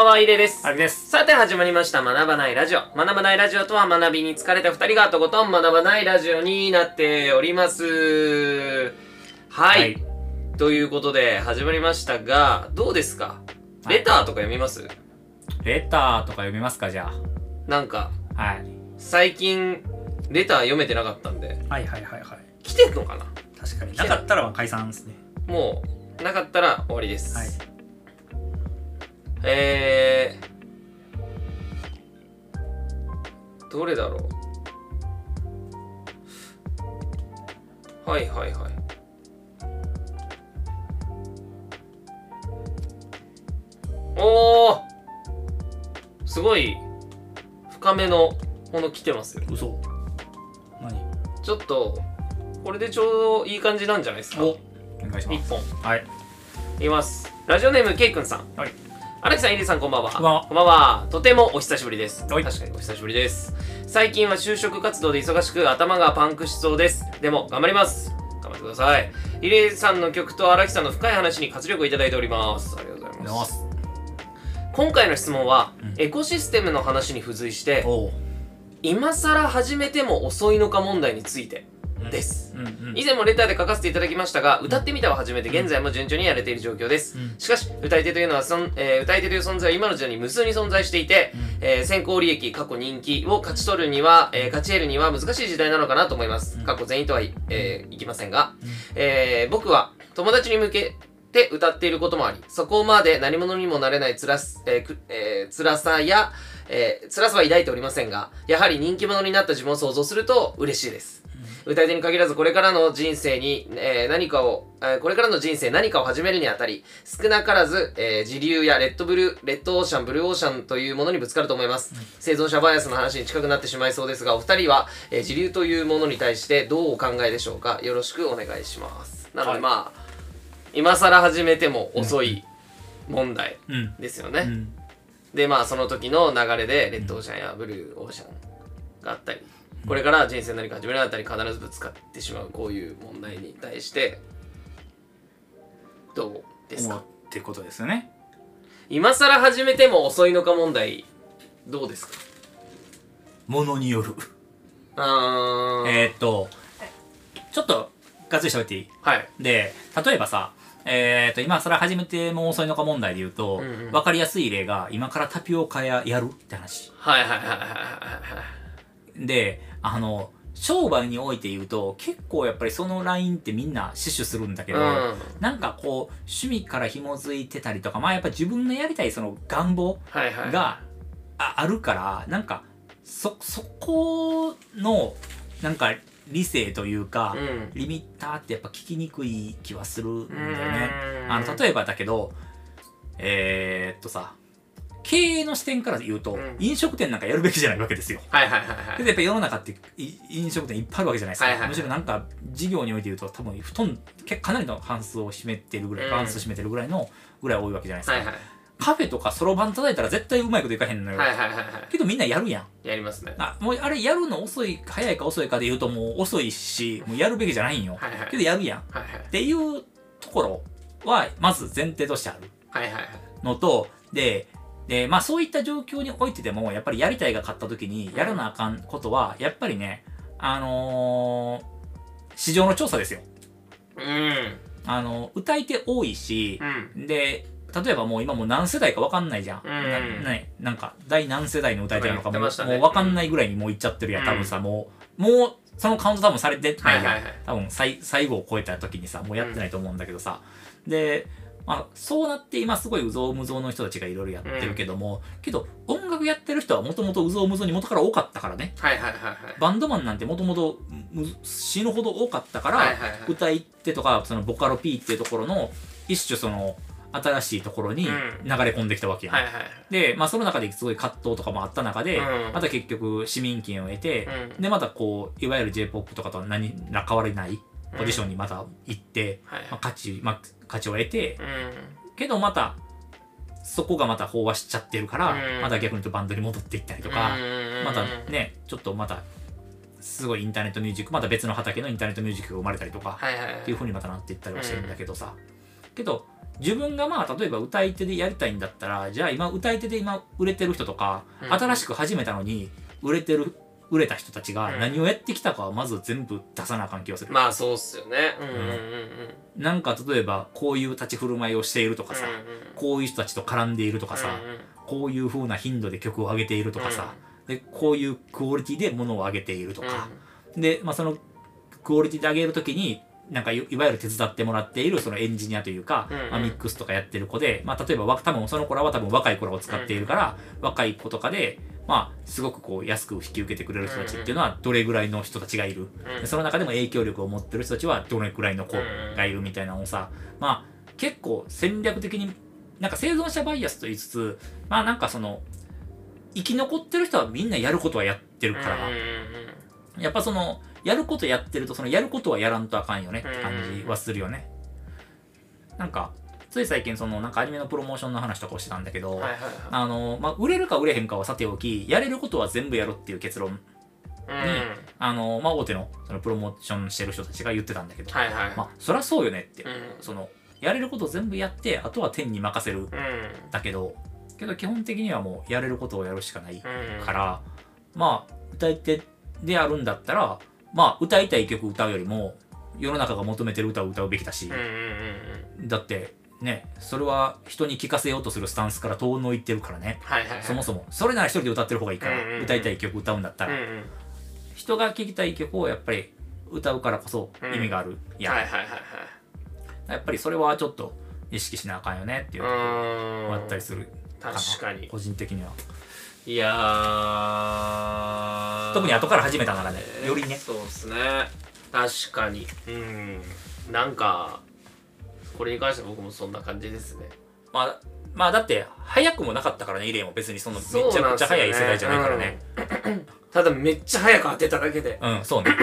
ばんは、いれです。あれです。さて始まりました学ばないラジオ。学ばないラジオとは学びに疲れた二人がとことん学ばないラジオになっております。はい。はいということで始まりましたが、どうですか？はいレターとか読みます、レターとか読みますか、じゃなんか、あ。はい。最近、レター読めてなかったんで、はいはいはいはい。来てんのかな？確かに。なかったら解散ですね。もう、なかったら終わりです。はい。えー、どれだろう？はいはいはい。おーすごい。深めのもの来てますよ。嘘。何？ちょっとこれでちょうどいい感じなんじゃないですか？お願いします。一本。はい。いきます。ラジオネームけいくんさん。はい。荒木さん、イリさん、こんばんは。こんばんはこんばんは。とてもお久しぶりです。はい確かにお久しぶりです。最近は就職活動で忙しく頭がパンクしそうです。でも、頑張ります。頑張ってください。イリさんの曲と荒木さんの深い話に活力をいただいております。ありがとうございます。今回の質問は、うんエコシステムの話に付随して。今更始めても遅いのか問題についてです。以前もレターで書かせていただきましたが、歌ってみたを始めて現在も順調にやれている状況です。うん。しかし、歌い手というのはそん、えー歌い手という存在は今の時代に無数に存在していて、えー先行利益、過去人気を勝ち取るには、えー勝ち得るには難しい時代なのかなと思います。うん。過去全員とは、えーいきませんが、うん。えー僕は友達に向けて歌っていることもあり、そこまで何者にもなれない辛す、えーくえー辛さや、えー辛さは抱いておりませんが、やはり人気者になった自分を想像すると嬉しいです。歌い手に限らずこれからの人生に、えー何かを、えーこれからの人生何かを始めるにあたり少なからず、えー時流やレッドブルレッドオーシャンブルーオーシャンというものにぶつかると思います、生存者バイアスの話に近くなってしまいそうですがお二人は、えー時流というものに対してどうお考えでしょうか？よろしくお願いします。なので、はい。まあ今更始めても遅い問題うん。ですよね、うん。でまあその時の流れでレッドオーシャンやブルーオーシャンがあったりこれから人生何か始めるにあたり必ずぶつかってしまうこういう問題に対してどうですか？ってことですよね。今更始めても遅いのか問題どうですか？ものによる。あー、えーっと、ちょっと、がっつり喋っていい？はい。で、例えばさ、えーっと、今更始めてもう遅いのか問題で言うと、わ、うんうん。かりやすい例が、今からタピオカ屋やるって話。はいはいはいはいはいはいで、あの、商売において言うと、結構やっぱりそのラインってみんな死守するんだけど、うん。なんかこう、趣味から紐づいてたりとか、まあやっぱ自分のやりたいその願望はいはい。がああるから、なんか、そ、そこの、なんか理性というか、うん。リミッターってやっぱ聞きにくい気はするんだようね。あの、例えばだけど、えー、っとさ、経営の視点から言うと、うん飲食店なんかやるべきじゃないわけですよ。はいはいはいはいけどやっぱ世の中ってい飲食店いっぱいあるわけじゃないですか。はいはいはいむしろなんか事業において言うと多分ほとんかなりの半数を占めてるぐらい、うん半数占めてるぐらいのぐらい多いわけじゃないですか。はいはいカフェとかそろばん叩いたら絶対うまいこといかへんのよ。はいはいはいはいけどみんなやるやん。やりますねあもうあれやるの遅い、早いか遅いかで言うともう遅いし、もうやるべきじゃないんよ。はいはいけどやるやん。っはいはいていうところはまず前提としてあるはいはいはいのと、で、で、まあそういった状況においてでも、やっぱりやりたいが勝った時にやらなあかんことは、やっぱりね、あのー市場の調査ですよ。うんあの、歌い手多いしう、んで、例えばもう今もう何世代か分かんないじゃん。うんなね、なんか、第何世代の歌い手なのかも,、もう分かんないぐらいにもういっちゃってるやん。うん多分さ、もう、もう、そのカウント多分されてないやん。はいはいはい多分最、最後を超えた時にさ、もうやってないと思うんだけどさ。で、まあ、そうなって今すごいうぞうむぞうの人たちがいろいろやってるけども、けど音楽やってる人はもともとうぞうむぞうに元から多かったからね。はいはいはいはい。バンドマンなんてもともと死ぬほど多かったから、はいはいはい。歌い手とかそのボカロ P っていうところの一種その新しいところに流うん。れ込んできたわけやん。はいはいで、まあその中ですごい葛藤とかもあった中で、うん。また結局市民権を得て、うん。でまたこういわゆる J-POP とかとは何ら変わりないポジションにまた行って、はいまあ、価値、まあ、価値を得て、うん。けどまたそこがまた飽和しちゃってるから、うん。また逆に言うとバンドに戻っていったりとか、うんまたねちょっとまたすごいインターネットミュージックまた別の畑のインターネットミュージックが生まれたりとか、っていう風にまたなっていったりはしてるんだけどさ、けど自分がまあ例えば歌い手でやりたいんだったらじゃあ今歌い手で今売れてる人とか、うん。新しく始めたのに売れてる売れた人たちがうん。何をやってきたかはまず全部出さなあかん気がする、まあそうっすよね。うん。うんうんうんなんか例えばこういう立ち振る舞いをしているとかさ、うんうんこういう人たちと絡んでいるとかさ、うんうんこういう風な頻度で曲を上げているとかさ、でこういうクオリティで物を上げているとか、で、まあ、そのクオリティで上げるときになんかいいわゆる手伝ってもらっているそのエンジニアというか、うんうん。まあ、ミックスとかやってる子で、まあ、例えばわ多分その子らは多分若い子らを使っているから、若い子とかで、まあ、すごくこう安く引き受けてくれる人たちっていうのはどれぐらいの人たちがいる、うん。でその中でも影響力を持ってる人たちはどれくらいの子がいるみたいなのをさ、まあ結構戦略的になんか生存者バイアスと言いつつまあなんかその生き残ってる人はみんなやることはやってるから、やっぱそのやることやってるとそのやることはやらんとあかんよねって感じはするよね。なんかつい最近そのなんかアニメのプロモーションの話とかをしてたんだけど、うんはいはい。あのまあ、売れるか売れへんかはさておきやれることは全部やろっていう結論はいあの、まあ、大手のそのプロモーションしてる人たちが言ってたんだけど、はいはい。まあ、そりゃそうよねって、うん。そのやれること全部やってあとは天に任せる。うん。だけどけど基本的にはもうやれることをやるしかないうん。から、まあ歌い手であるんだったらまあ歌いたい曲歌うよりも世の中が求めてる歌を歌うべきだしうん、うんうん。だってねそれは人に聴かせようとするスタンスから遠のいてるからね。はいはいはい。そもそも。それなら一人で歌ってる方がいいから、うんうんうん。歌いたい曲歌うんだったら、うんうん人が聴きたい曲をやっぱり歌うからこそ意味がある、いや、はいはいはいやっぱりそれはちょっと意識しなあかんよねっていうはいところうん。もあったりする。確かに。個人的には。いやー。特に後から始めたならねよりね。そうですね。確かに。うん。なんかこれに関しては僕もそんな感じですね。まあまあだって早くもなかったからねイレンも別にそのめちゃくちゃ早い世代じゃないからね。うん。ただめっちゃ早く当てただけで。うん、そうね。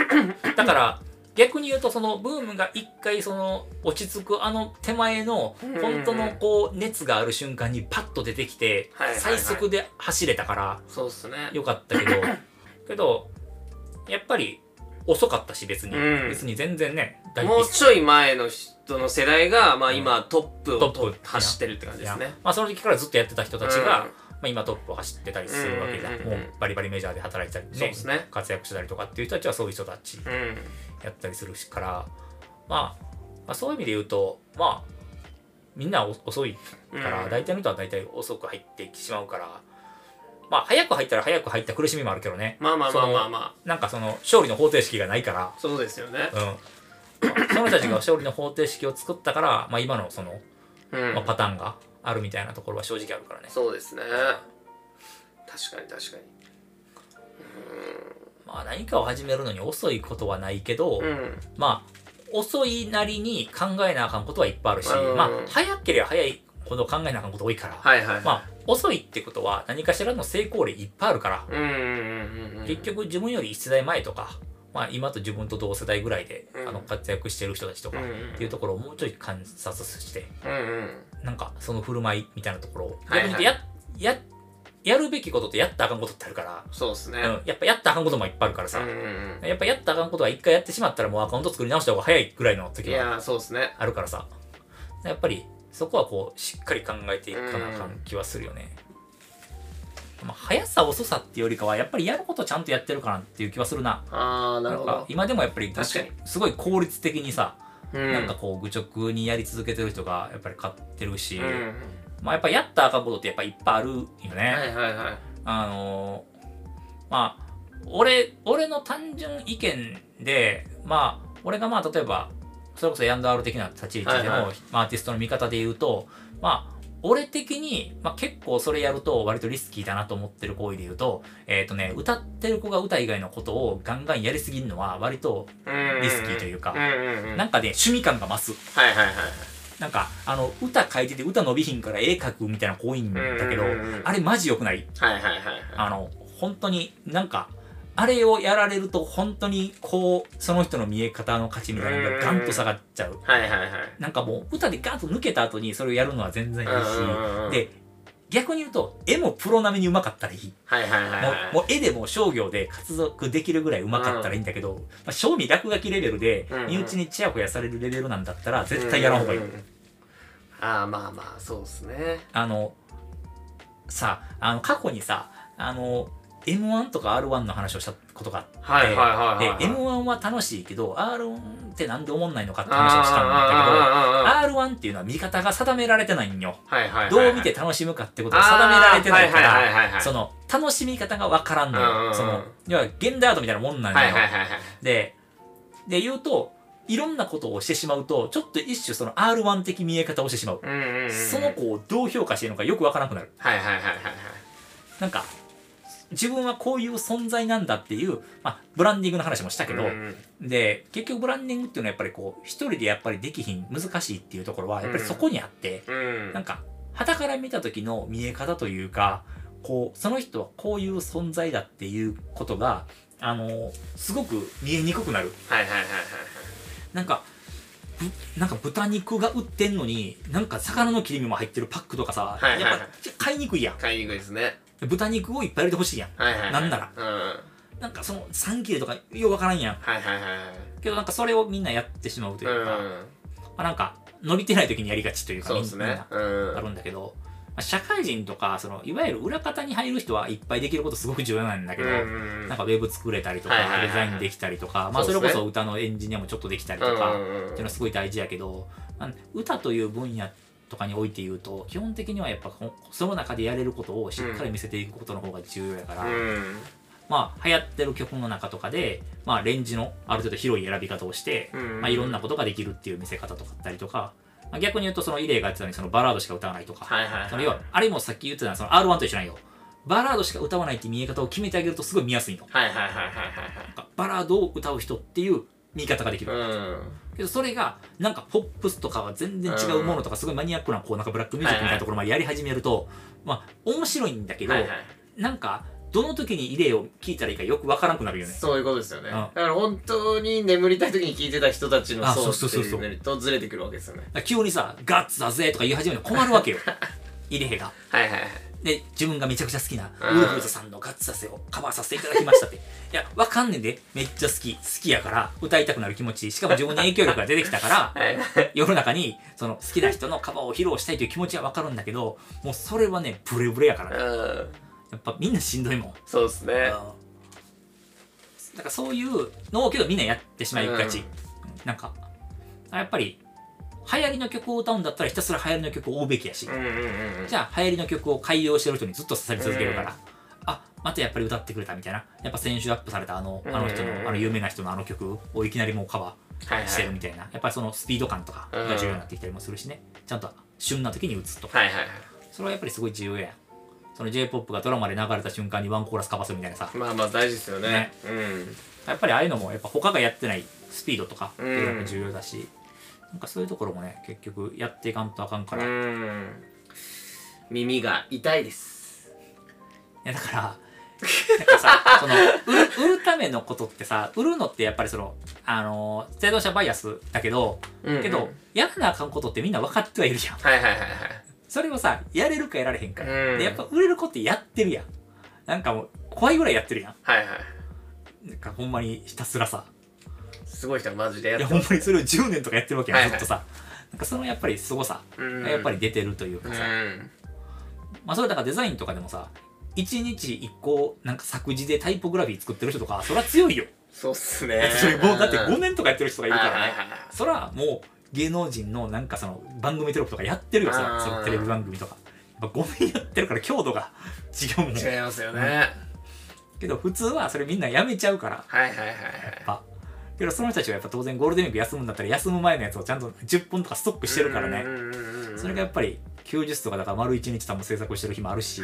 だから逆に言うとそのブームが一回その落ち着くあの手前のうん。本当のこう熱がある瞬間にパッと出てきて最速で走れたからそうっすね。よかったけど。けどやっぱり遅かったし別に、うん。別に全然ね大もうちょい前の人の世代が、まあ、今トップをとトップ。走ってるって感じですね。まあ、その時からずっとやってた人たちが、うん。まあ、今トップを走ってたりするわけじゃん,、もうバリバリメジャーで働いてたりね。そうね。活躍したりとかっていう人たちはそういう人たちうん。やったりするしから、まあ、まあそういう意味で言うとまあみんなお遅いから、うん。大体の人は大体遅く入ってしまうからまあ早く入ったら早く入った苦しみもあるけどね。まあまあまあまあまなんかその勝利の方程式がないから。あそうですよね。うん、その人たちが勝利の方程式を作ったから、まあ、今のその、うん、まあ、パターンがあるみたいなところは正直あるからね。そうですね。確かに確かまあ、何かを始めるのに遅いことはないけど、にうん。まあ遅いなりに考えなあかんことはいっぱいあるし、うん。まあ早ければ早いほど考えなあかんこと多いから、はいはいまあ遅いってことは何かしらの成功例いっぱいあるから、うんうんうんうん結局自分より1世代前とか、まあ、今と自分と同世代ぐらいで、うん。あの活躍してる人たちとかうんっていうところをもうちょい観察してうなんかその振る舞いみたいなところをやややるべきこととやったらあかんことってあるから、そうですね。うん、やっぱやったらあかんこともいっぱいあるからさ、うんうんやっぱやったらあかんことは一回やってしまったらもうアカウント作り直した方が早いぐらいの時はやそうですね。あるからさ。やっぱりそこはこうしっかり考えていかなあかん気はするよね、まあ、速さ遅さっていうよりかはやっぱりやることちゃんとやってるかなっていう気はするな。ああなるほど。んか今でもやっぱり確かに。すごい効率的にさ、うん。なんかこう愚直にやり続けてる人がやっぱり勝ってるし、うん。まあやっぱやったらあかんことってやっぱいっぱいあるよね、はいはいはい。あのーまあ俺俺の単純意見でまあ俺がまあ例えばそれこそヤンダール的な立ち位置での、はいはい。まあアーティストの見方で言うとまあ俺的に、まあ、結構それやると割とリスキーだなと思ってる行為で言うとえっ、とね歌ってる子が歌以外のことをガンガンやりすぎるのは割とうん。リスキーというかなんかね趣味感が増す。はいはいはいなんかあの歌書いてて歌伸びひんから絵描くみたいな子多いんだけどあれマジ良くないはいはいはい。あの、本当になんか、あれをやられると本当にこう、その人の見え方の価値みたいなのがガンと下がっちゃう。はいはいはい。なんかもう歌でガンと抜けた後にそれをやるのは全然いいうんうんうんし、で、逆に言うと、絵もプロ並みに上手かったらいい。はいはいはいもうはい。もう絵でも商業で活続できるぐらい上手かったらいいんだけど、まあ、賞味落書きレベルでうんうん。身内にチヤホヤされるレベルなんだったら絶対やらんほうがいい。うんうんうん。ああまあまあそうですね。あのさあの過去にさあの M1 とか R1 の話をしたことがあって、はいはいはいはいはい。で M1 は楽しいけど R1 ってなんで思んないのかって話をしたんだけどあ R1 っていうのは見方が定められてないんよ。あはいはいはい。どう見て楽しむかってことが定められてないかあーはいはいはいはいらその楽しみ方がわからんのうんうんうん。よその要は現代アートみたいなもんなんよ、はいはいはいはいでで言うといろんなことをしてしまうとちょっと一種その R1 的見え方をしてしまう。うんうんうん。その子をどう評価していいのかよくわからなくなる。はいはいはいはいはい。なんか自分はこういう存在なんだっていう、まあ、ブランディングの話もしたけど、うんで結局ブランディングっていうのはやっぱりこう一人でやっぱりできひん難しいっていうところはやっぱりそこにあって、うん。なんか傍から見た時の見え方というかこうその人はこういう存在だっていうことがあのすごく見えにくくなる。はいはいはいはい。なんかぶなんか豚肉が売ってんのになんか魚の切り身も入ってるパックとかさ、はいはいはい。やっぱ買いにくいやん。買いにくいですね豚肉をいっぱい入れてほしいやん。はいはいはい。なんなら。うん。はいなんかその3切れとかようわからんやん。はいはいはいけどなんかそれをみんなやってしまうというか、まうん。あ、なんか伸びてない時にやりがちというかそうですね。あるんだけど、まあ社会人とかそのいわゆる裏方に入る人はいっぱいできることすごく重要なんだけど、うんなんかウェブ作れたりとか、はいはいはいはい。デザインできたりとか、まあ、それこそ歌のエンジニアもちょっとできたりとか、っていうのはすごい大事やけど、まあ歌という分野とかにおいて言うと基本的にはやっぱこその中でやれることをしっかり見せていくことの方が重要やから、うん。まあ流行ってる曲の中とかで、まあ、レンジのある程度広い選び方をして、うん。まあ、いろんなことができるっていう見せ方とかあったりとか、まあ、逆に言うとそのイレイが言ってたようにそのバラードしか歌わないとか、はいはいはい。その要はあれもさっき言ってたその R1 と一緒なんよ。バラードしか歌わないって見え方を決めてあげるとすごい見やすいの。はいはいはいはいはいバラードを歌う人っていう見方ができる、はいうん。けどそれがなんかポップスとかは全然違うものとかすごいマニアックなこうなんかブラックミュージックみたいなところまでやり始めると、まあ面白いんだけど、はいはい。なんかどの時にイレイを聞いたらいいかよくわからなくなるよね。そういうことですよね。ん。だから本当に眠りたい時に聞いてた人たちのあ層っていうのとずれてくるわけですよね。急にさ「ガッツだぜ」とか言い始めるの困るわけよ。イレイが。はいはいはいで自分がめちゃくちゃ好きなうん。ウルフルズさんの「ガッツだぜ」をカバーさせていただきましたって。いやわかんねんで。めっちゃ好き。好きやから歌いたくなる気持ち。しかも自分に影響力が出てきたから 世の中にその好きな人のカバーを披露したいという気持ちはわかるんだけどもうそれはねブレブレやからね。うん。やっぱみんなしんどいもん、そうですね。うん。だからそういうのをけどみんなやってしまいがち、うん。なんかやっぱり流行りの曲を歌うんだったらひたすら流行りの曲を追うべきやし、じゃあ流行りの曲を改良してる人にずっと刺さり続けるから、うんあまたやっぱり歌ってくれたみたいな。やっぱ先週アップされたあのあの人のあの有名な人のあの曲をいきなりもうカバはいはいーしてるみたいな。やっぱりそのスピード感とかが重要になってきたりもするしね。ちゃんと旬な時に打つとか。はいはいはい。それはやっぱりすごい重要や。んその J-POP がドラマで流れた瞬間にワンコーラスかばすみたいなさ。まあまあ大事ですよね。ね。うん。やっぱりああいうのもやっぱ他がやってないスピードとかってうんいうのが重要だし、なんかそういうところもね結局やっていかんとあかんから、ういん。耳が痛いです。やだからなんかさ その売る売るためのことってさ売るのってやっぱりそのあのー制度者バイアスだけど、うんうん。けどやらなあかんことってみんな分かってはいるじゃん。はいはいはいはい。それをさやれるかやられへんか、うん。でやっぱ売れる子ってやってるやん。なんかもう怖いぐらいやってるやん。はいはい。なんかほんまにひたすらさすごい人がマジでやっていやほんまにそれを10年とかやってるわけやん、はいはい。ずっとさ。なんかそのやっぱり凄さ。うん。がやっぱり出てるというかさ、うん。まあそれだからデザインとかでもさ1日1個なんか作字でタイポグラフィー作ってる人とかそれは強いよ。そうっすね。もうだって5年とかやってる人がいるからね。それはもう芸能人のなんかその番組テロップとかやってるよそあーのそのテレビ番組とか。やっぱ5年やってるから強度が違うもん。違いますよね。けど普通はそれみんなやめちゃうから。はいはいはいはい。あけどその人たちはやっぱ当然ゴールデンウィーク休むんだったら休む前のやつをちゃんと10本とかストックしてるからね。それがやっぱり休日とかだから丸1日多分制作してる日もあるし、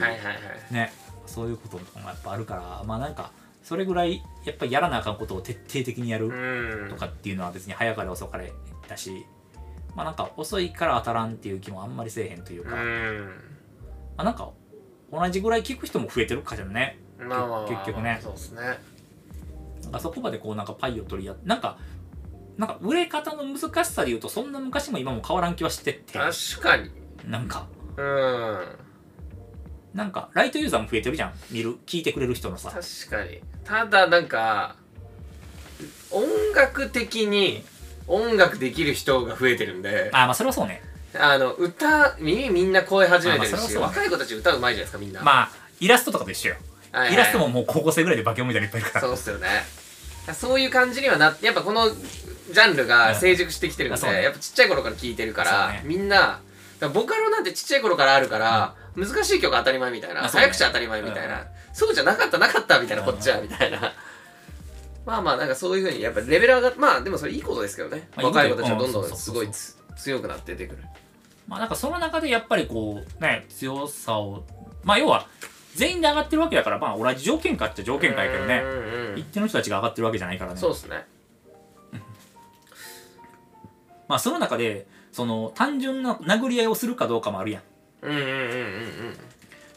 ね。そういうこともやっぱあるからまあなんかそれぐらいやっぱりやらなあかんことを徹底的にやるうん。とかっていうのは別に早かれ遅かれだしまあなんか遅いから当たらんっていう気もあんまりせえへんというか、まうん。あなんか同じぐらい聞く人も増えてるかじゃんね。まあ結局ね。そうですねなんかそこまでこうなんかパイを取り合ってなんかなんか売れ方の難しさで言うとそんな昔も今も変わらん気はしてって。確かに。なんか。うん。なんかライトユーザーも増えてるじゃん。見る聞いてくれる人のさ。確かに。ただなんか音楽的に音楽できる人が増えてるんで。あまあそれはそうね。あの歌耳みんな超え始めてるし、ね。若い子たち歌うまいじゃないですかみんな、まあイラストとかと一緒よ、はいはい。イラストももう高校生ぐらいでバケモンみたいにいっぱいいるから。そうっすよね。そういう感じにはなってやっぱこのジャンルが成熟してきてるんで、うんそうね。やっぱちっちゃい頃から聴いてるから、そうね。みんなだからボカロなんてちっちゃい頃からあるから、難しい曲当たり前みたいな、あそうね。早口当たり前みたいな、そうじゃなかったなかったみたいな、うんこっちはみたいな。まあまあなんかそういうふうにやっぱレベル上がまあでもそれいいことですけどね、まあ若い子たちはどんどんすごいつ強くなって出てくる。まあなんかその中でやっぱりこうね強さをまあ要は全員で上がってるわけだからまあ同じ条件かっちゃ条件かやけどね。一定の人たちが上がってるわけじゃないからね。そうですね。まあその中でその単純な殴り合いをするかどうかもあるやん。っうんうんうんうんうん。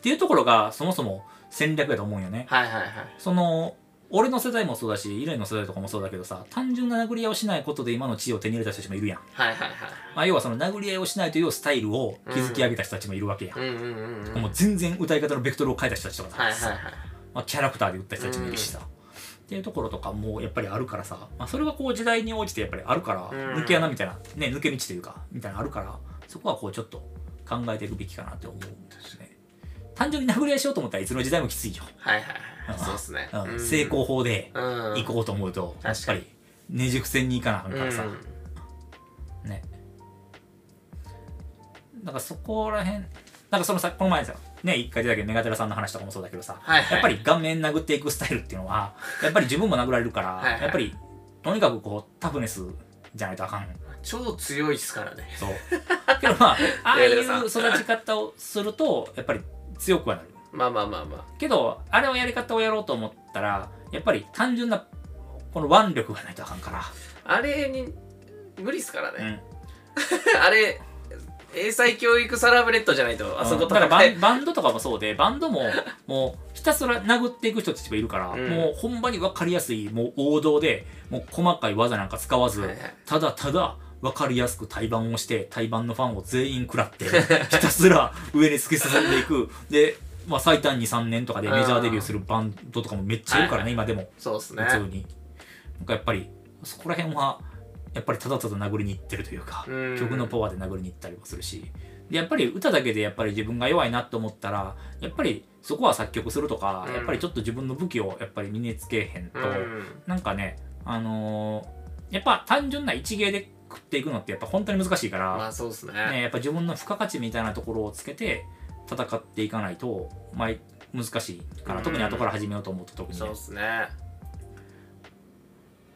ていうところがそもそも戦略やと思うんよね。はいはいはい。その俺の世代もそうだしイレイの世代とかもそうだけどさ単純な殴り合いをしないことで今の地位を手に入れた人たちもいるやん、はいはいはいまあ、要はその殴り合いをしないというスタイルを築き上げた人たちもいるわけやん、うんうんうんうんもう全然歌い方のベクトルを変えた人たちとかさ、はいはいはい。まあ、キャラクターで打った人たちもいるしさ、っていうところとかもやっぱりあるからさ、まあ、それはこう時代に応じてやっぱりあるから、うん。抜け穴みたいな、ね、抜け道というかみたいなのあるからそこはこうちょっと考えていくべきかなって思うんですね単純に殴り合いしようと思ったらいつの時代もきついよ、はいはいはい。うんそうっすね。成功法でうん。行こうと思うと、やっ確かに。ぱりねじ伏せに行かなあかんからさ、ね。だからそこらへんなんかそのさこの前さね一回出たけどメガテラさんの話とかもそうだけどさ、はいはい。やっぱり顔面殴っていくスタイルっていうのはやっぱり自分も殴られるからはいはい。やっぱりとにかくこうタフネスじゃないとあかん。超強いっすからね。そう。けどまあ ああいう育ち方をするとやっぱり強くはなる。まあまあまあまけどあれをやり方をやろうと思ったらやっぱり単純なこの腕力がないとあかんから、ああれに無理っすからね。うん、あれ英才教育サラブレッドじゃないとあそこうんだからバンドとかもそうでバンドももうひたすら殴っていく人たちもいるから、うん。もうほんまに分かりやすいもう王道でもう細かい技なんか使わず、はいはい。ただただ分かりやすく対バンをして対バンのファンを全員食らって ひたすら上に突き進んでいく。で、まあ、最短に3年とかでメジャーデビューするバンドとかもめっちゃいるからね、今でも。そうっすね。普通に。なんかやっぱりそこら辺はやっぱりただただ殴りにいってるというか、うん。曲のパワーで殴りにいったりもするし。でやっぱり歌だけでやっぱり自分が弱いなと思ったらやっぱりそこは作曲するとか、うん。やっぱりちょっと自分の武器をやっぱり身につけへんと、うん。なんかねあのーやっぱ単純な一芸で食っていくのってやっぱ本当に難しいから、まあそうっすね。ね、やっぱ自分の付加価値みたいなところをつけて戦っていかないと、まあ、難しいから、うん。特に後から始めようと思った時にね。そうっすね。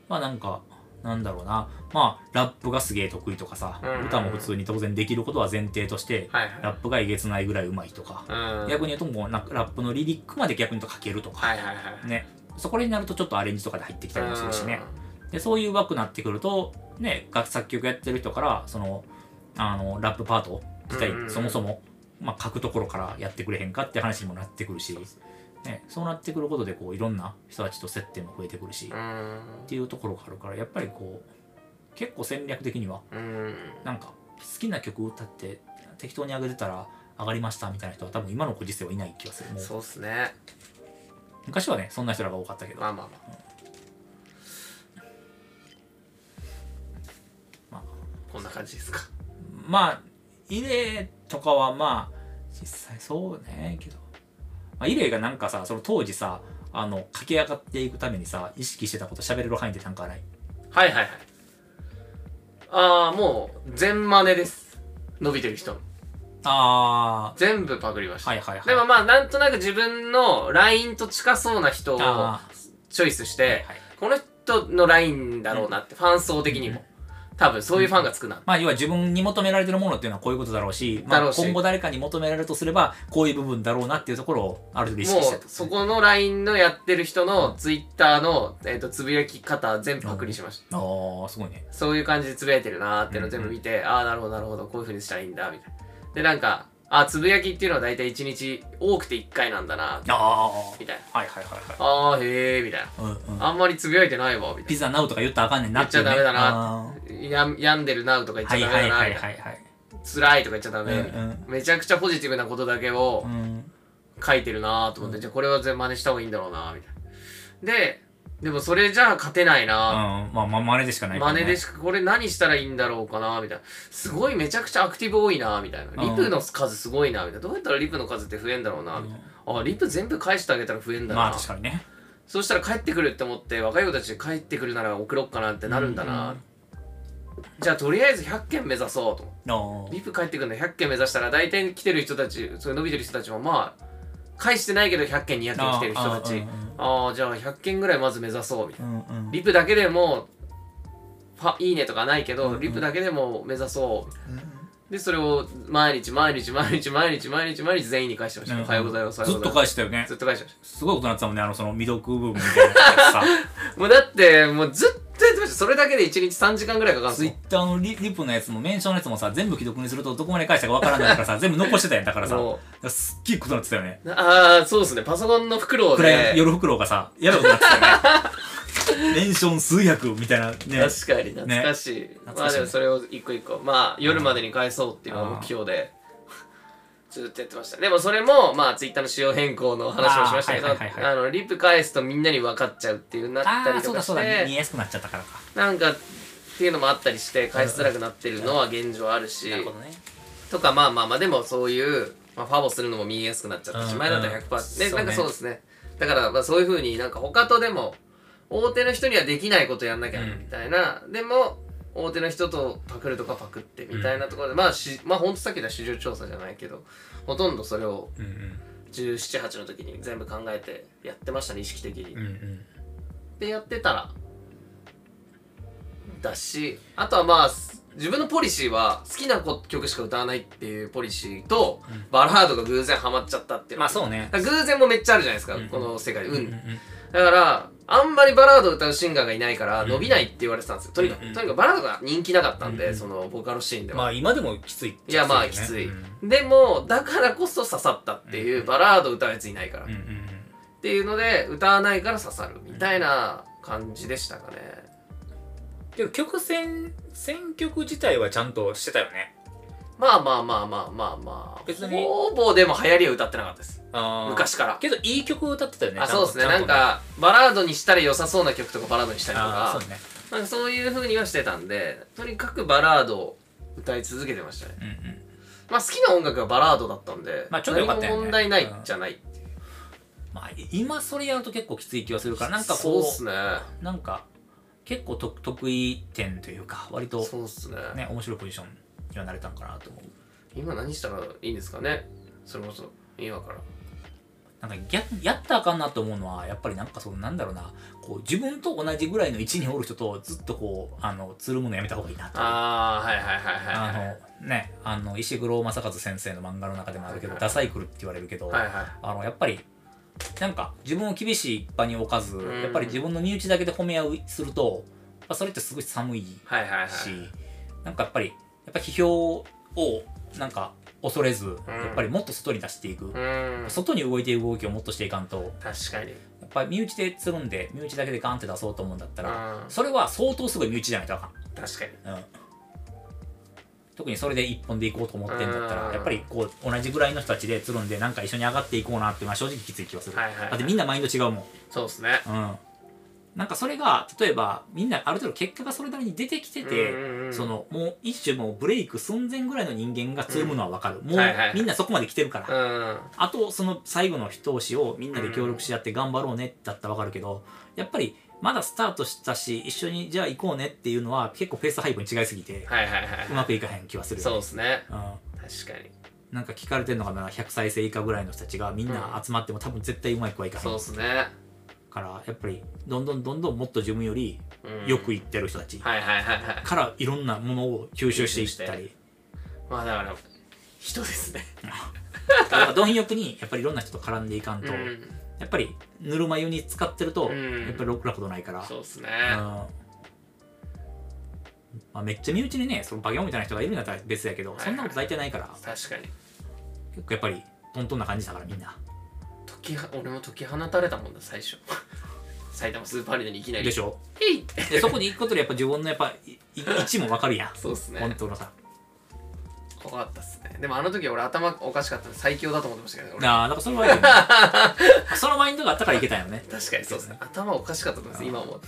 まあなんか、なんだろうな。まあ、ラップがすげえ得意とかさ、うん。歌も普通に当然できることは前提として、はいはい。ラップがえげつないぐらいうまいとか、うん。逆に言うともうラップのリリックまで逆に言うと書けるとか、はいはいはいね。そこになるとちょっとアレンジとかで入ってきたりもするしね。で、そういう枠になってくると、ね、楽作曲やってる人から、その、あの、ラップパート自体、うんそもそも、まあ、書くところからやってくれへんかって話にもなってくるし、ね、そうなってくることで、こう、いろんな人たちと接点も増えてくるし、うん。うんっていうところがあるからやっぱりこう結構戦略的にはうん。なんか好きな曲歌って適当に上げてたら上がりましたみたいな人は多分今のご時世はいない気がする。そうっすね。昔はねそんな人らが多かったけど、まあまあまあ。まこんな感じですか？まあイレとかはまあ実際そうねけど、まあ、イレがなんかさその当時さあの駆け上がっていくためにさ意識してたこと喋れる範囲でなんかない？はいはいはい。ああもう全真似です。伸びてる人の。あ全部パクりました、はいはいはい。でもまあなんとなく自分のラインと近そうな人をあチョイスして、はいはい。この人のラインだろうなって、ファン層的にも多分そういうファンがつく。な、まあ、要は自分に求められてるものっていうのはこういうことだろうし、まあ、今後誰かに求められるとすればこういう部分だろうなっていうところをある程度意識もしてうそこのラインのやってる人のツイッターの、えー、とつぶやき方全部パクリしました、ああすごいね。そういう感じでつぶやいてるなーっていうのを全部見て、ああなるほどなるほどこういう風にしたらいいんだみたいな。でなんかあつぶやきっていうのは大体1日多くて1回なんだなああみたいはいはいはいはい。なああへえみたいな。うんうん。あんまりつぶやいてないわみたいピザナウとか言ったらあかんねんなっね、言っちゃダメだな。や病んでるなとか言っちゃーはいはいはいダメだな。みたいなはいはい。辛いとか言っちゃダメうんうん。めちゃくちゃポジティブなことだけをうん。書いてるなーと思って、じゃあこれは全部真似した方がいいんだろうなーみたいな。ででもそれじゃあ勝てないうん。な、まあまあ真似でしかないから、ね、真似でしかこれ何したらいいんだろうかなみたいな。すごいめちゃくちゃアクティブ多いなみたいな。リプの数すごいなみたいな。どうやったらリプの数って増えんだろうなみたいな。あリプ全部返してあげたら増えんだな、まあ確かにね。そうしたら帰ってくるって思って若い子たち帰ってくるなら送ろっかなってなるんだな、じゃあとりあえず100件目指そうと。思ってあリプ帰ってくるの100件目指したら大体来てる人たちそれ伸びてる人たちもまあ返してないけど100件200件来てる人たち。ああじゃあ100件ぐらいまず目指そうみたいな。うんうん。リプだけでもいいねとかないけど、うんうん。リプだけでも目指そう。でそれを毎日毎日毎日毎日毎日毎日全員に返してました、うん。おはようございますずっと返したよね。ずっと返してましすごいことなってたもんねあのその未読部分みたいな もうだってもうずっとやってました。それだけで1日3時間ぐらいかかるんツイッターのリリプのやつもメンションのやつもさ全部既読にするとどこまで返したかわからないからさ 全部残してたやんだからさもすっげえことなってたよね。うああそうですね。パソコンの袋暗でい夜袋がさやばいことなってたよね。メンション数百みたいなね。確かに懐かしい、懐かしいまあでもそれを一個一個。まあ夜までに返そうっていうのが目標で、ずっとやってました。でもそれもまあツイッターの仕様変更の話もしましたけどあ,、あーはいはいはい。のリプ返すとみんなに分かっちゃうっていうなったりとかしそうだそうだ見やすくなっちゃったからか。なんかっていうのもあったりして返しづらくなってるのは現状あるし、ね。とかまあまあまあでもそういう、まあ、ファボするのも見えやすくなっちゃったし、うん。前だったら100%、うんでそうね。なんかそうですね。だからまあそういうふうになんか他とでも大手の人にはできないことやんなきゃうんみたいな、でも大手の人とパクるとかパクってみたいなところで、まあしまあほんとさっき言った市場調査じゃないけどほとんどそれをうんうん1718の時に全部考えてやってましたね意識的に、うんうん。でやってたらだしあとはまあ自分のポリシーは好きな曲しか歌わないっていうポリシーと、うん。バラードが偶然ハマっちゃったっていうの。まあそうね。偶然もめっちゃあるじゃないですか、うんこの世界で、うんうんうん。だからあんまりバラードを歌うシンガーがいないからうん。伸びないって言われてたんですよ。とにかく、うん。とにかくバラードが人気なかったんで、うん。そのボカロシーンでは、まあ今でもきついっいやまあきつい。うん。でもだからこそ刺さったっていう、うん。バラード歌うやついないから、っていうので歌わないから刺さるみたいな感じでしたかね、けど曲選選曲自体はちゃんとしてたよねまあまあまあまあまあまあ。別に。ほぼでも流行りは歌ってなかったです。昔昔から。けどいい曲を歌ってたよね。あそうですね。なんかバラードにしたら良さそうな曲とかバラードにしたりとかそうね。なんかそういう風にはしてたんでとにかくバラードを歌い続けてましたね。うんうん。まあ好きな音楽はバラードだったんで、まあちょっと良かったよね。何も問題ないじゃない、まあ今それやると結構きつい気はするからなんかこそうっすね。うなんか結構と得意点というか割とそうっすね。ね面白いポジションにはなれたんかなと思う。今何したらいいんですかね？それこそ今から。なんかややったらあかんなと思うのはやっぱりなんかそのなんだろうな。こう自分と同じぐらいの位置におる人とずっとこうあのつるむのやめた方がいいなと。ああはいはいはいはいはい。あのねあの石黒正和先生の漫画の中でもあるけど、はいはい。ダサイクルって言われるけど、はいはい。あのやっぱりなんか自分を厳しい場に置かず、ん。やっぱり自分の身内だけで褒め合うすると、まあ、それってすごい寒いはいはいはい。し、なんかやっぱりやっぱ批評をなんか恐れず、やっぱりもっと外に出していく、うーん。外に動いている動きをもっとしていかんと。確かに。やっぱり身内でつるんで身内だけでガンって出そうと思うんだったら、うん。それは相当すごい身内じゃないとあかん。確かに。うん。特にそれで一本でいこうと思ってんだったうん。らやっぱりこう同じぐらいの人たちでつるんでなんか一緒に上がっていこうなっていうのは正直きつい気がする、はいはいはい。だってみんなマインド違うもん。そうですね。うんなんかそれが例えばみんなある程度結果がそれなりに出てきてて、うんうんうん。そのもう一種もうブレイク寸前ぐらいの人間がつるむのは分かる、もう、はいはいみんなそこまで来てるから、うん。あとその最後の一押しをみんなで協力し合って頑張ろうねだったら分かるけどやっぱりまだスタートしたし一緒にじゃあ行こうねっていうのは結構ペース配分違いすぎてはいはいはいうまくいかへん気はするよそうねですね。うん。確かに。なんか聞かれてるのがな？100再生以下ぐらいの人たちがみんな集まっても多分絶対うまい子はいかへん。そうですねからやっぱりどんどんどんどんもっと自分よりうん。よくいってる人たちからいろんなものを吸収していったり。まあだから人ですね。だから貪欲にやっぱりいろんな人と絡んでいかんと、うん。やっぱりぬるま湯に使ってると、うん。やっぱりろくなことないから、そうですね。うん。まあ、めっちゃ身内にねそのバケモンみたいな人がいるんだったら別だけど、はいはいそんなこと大体ないから。確かに。結構やっぱりトントンな感じだからみんな。解きは俺も解き放たれたもんだ最初。埼玉スーパーアリーナにいきなり。でしょ？えい。でそこに行くことでやっぱ自分のやっぱ位置も分かるやん。そうっすね。本当のさ。怖かったっすね。でもあの時俺頭おかしかったんで最強だと思ってましたけどね俺。ああだからそれはいいよね。そのマインドがあったからいけたんよね。確かにそうですね。頭おかしかったと思います今も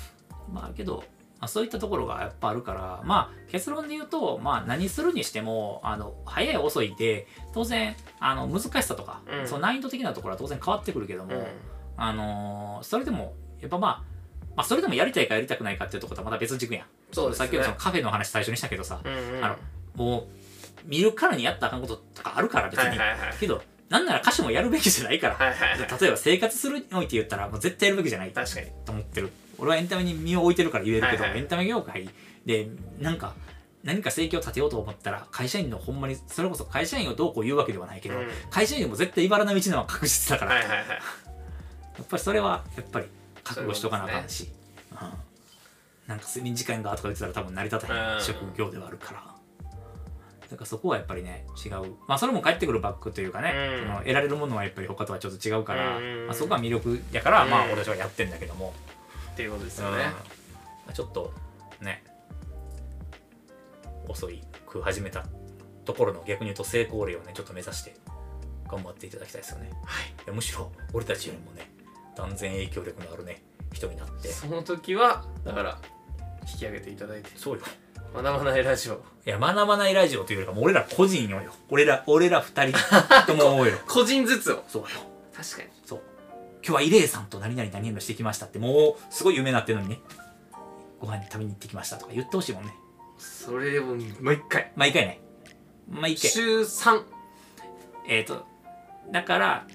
まあけど、まあ、そういったところがやっぱあるからまあ結論で言うと、まあ、何するにしてもあの早い遅いで当然あの難しさとか、うん。その難易度的なところは当然変わってくるけども、うん。あのーそれでもやっぱまあまあ、それでもやりたいかやりたくないかっていうところとはまた別軸やん。そうですね。さっきのそのカフェの話最初にしたけどさ、うんうん。あのもう見るからにやったらあかんこととかあるから別に。はいはいはいけど、なんなら歌手もやるべきじゃないから。はいはいはい例えば生活するにおいて言ったらもう絶対やるべきじゃないと確かに。思ってる俺はエンタメに身を置いてるから言えるけど、エンタメ業界でなんか何か生計を立てようと思ったら会社員のほんまにそれこそ会社員をどうこう言うわけではないけど、うん。会社員でも絶対茨の道のは確実だから、はいはいはい。やっぱりそれはやっぱり覚悟しとかなあかんし、うん、なんか睡眠時間がとか言ってたら多分成り立たへんうん。職業ではあるから。だからそこはやっぱりね違う。まあそれも返ってくるバックというかね、うん。その得られるものはやっぱり他とはちょっと違うから、うんまあ、そこが魅力やから、まあうん俺たちはやってんだけども、っていうことですよね。あ、ちょっとね。遅いく始めたところの逆に言うと成功例をねちょっと目指して頑張っていただきたいですよね。はい。むしろ俺たちよりもね断然影響力のあるね人になって。その時はだから引き上げていただいて。そうよ。学ばないラジオ。いや学ばないラジオというよりかもう俺ら個人よよ。俺ら俺ら二人とも思うよ。個人ずつを。そうよ。確かに今日はイレイさんと何々何々してきましたってもうすごい有名になってるのにね。ご飯に食べに行ってきましたとか言ってほしいもんね。それをもう一回。毎回ね。毎回。週3えっ、とだから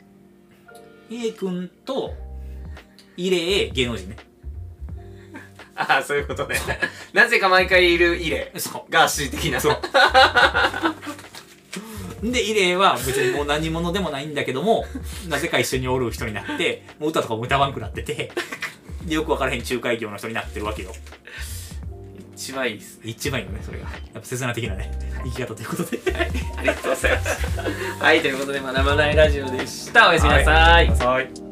A 君とイレイ芸能人ね。ああそういうことね。なぜか毎回いるイレそガーシー的な。そうう でイレイは別にもう何者でもないんだけども なぜか一緒におる人になってもう歌とかも歌わんくなってて でよく分からへん仲介業の人になってるわけよ。一番いいです一番いいよねそれが。やっぱ切な的なね生き方ということで。ありがとうございます。はいということで学ばないラジオでした。おやすみなさい。はい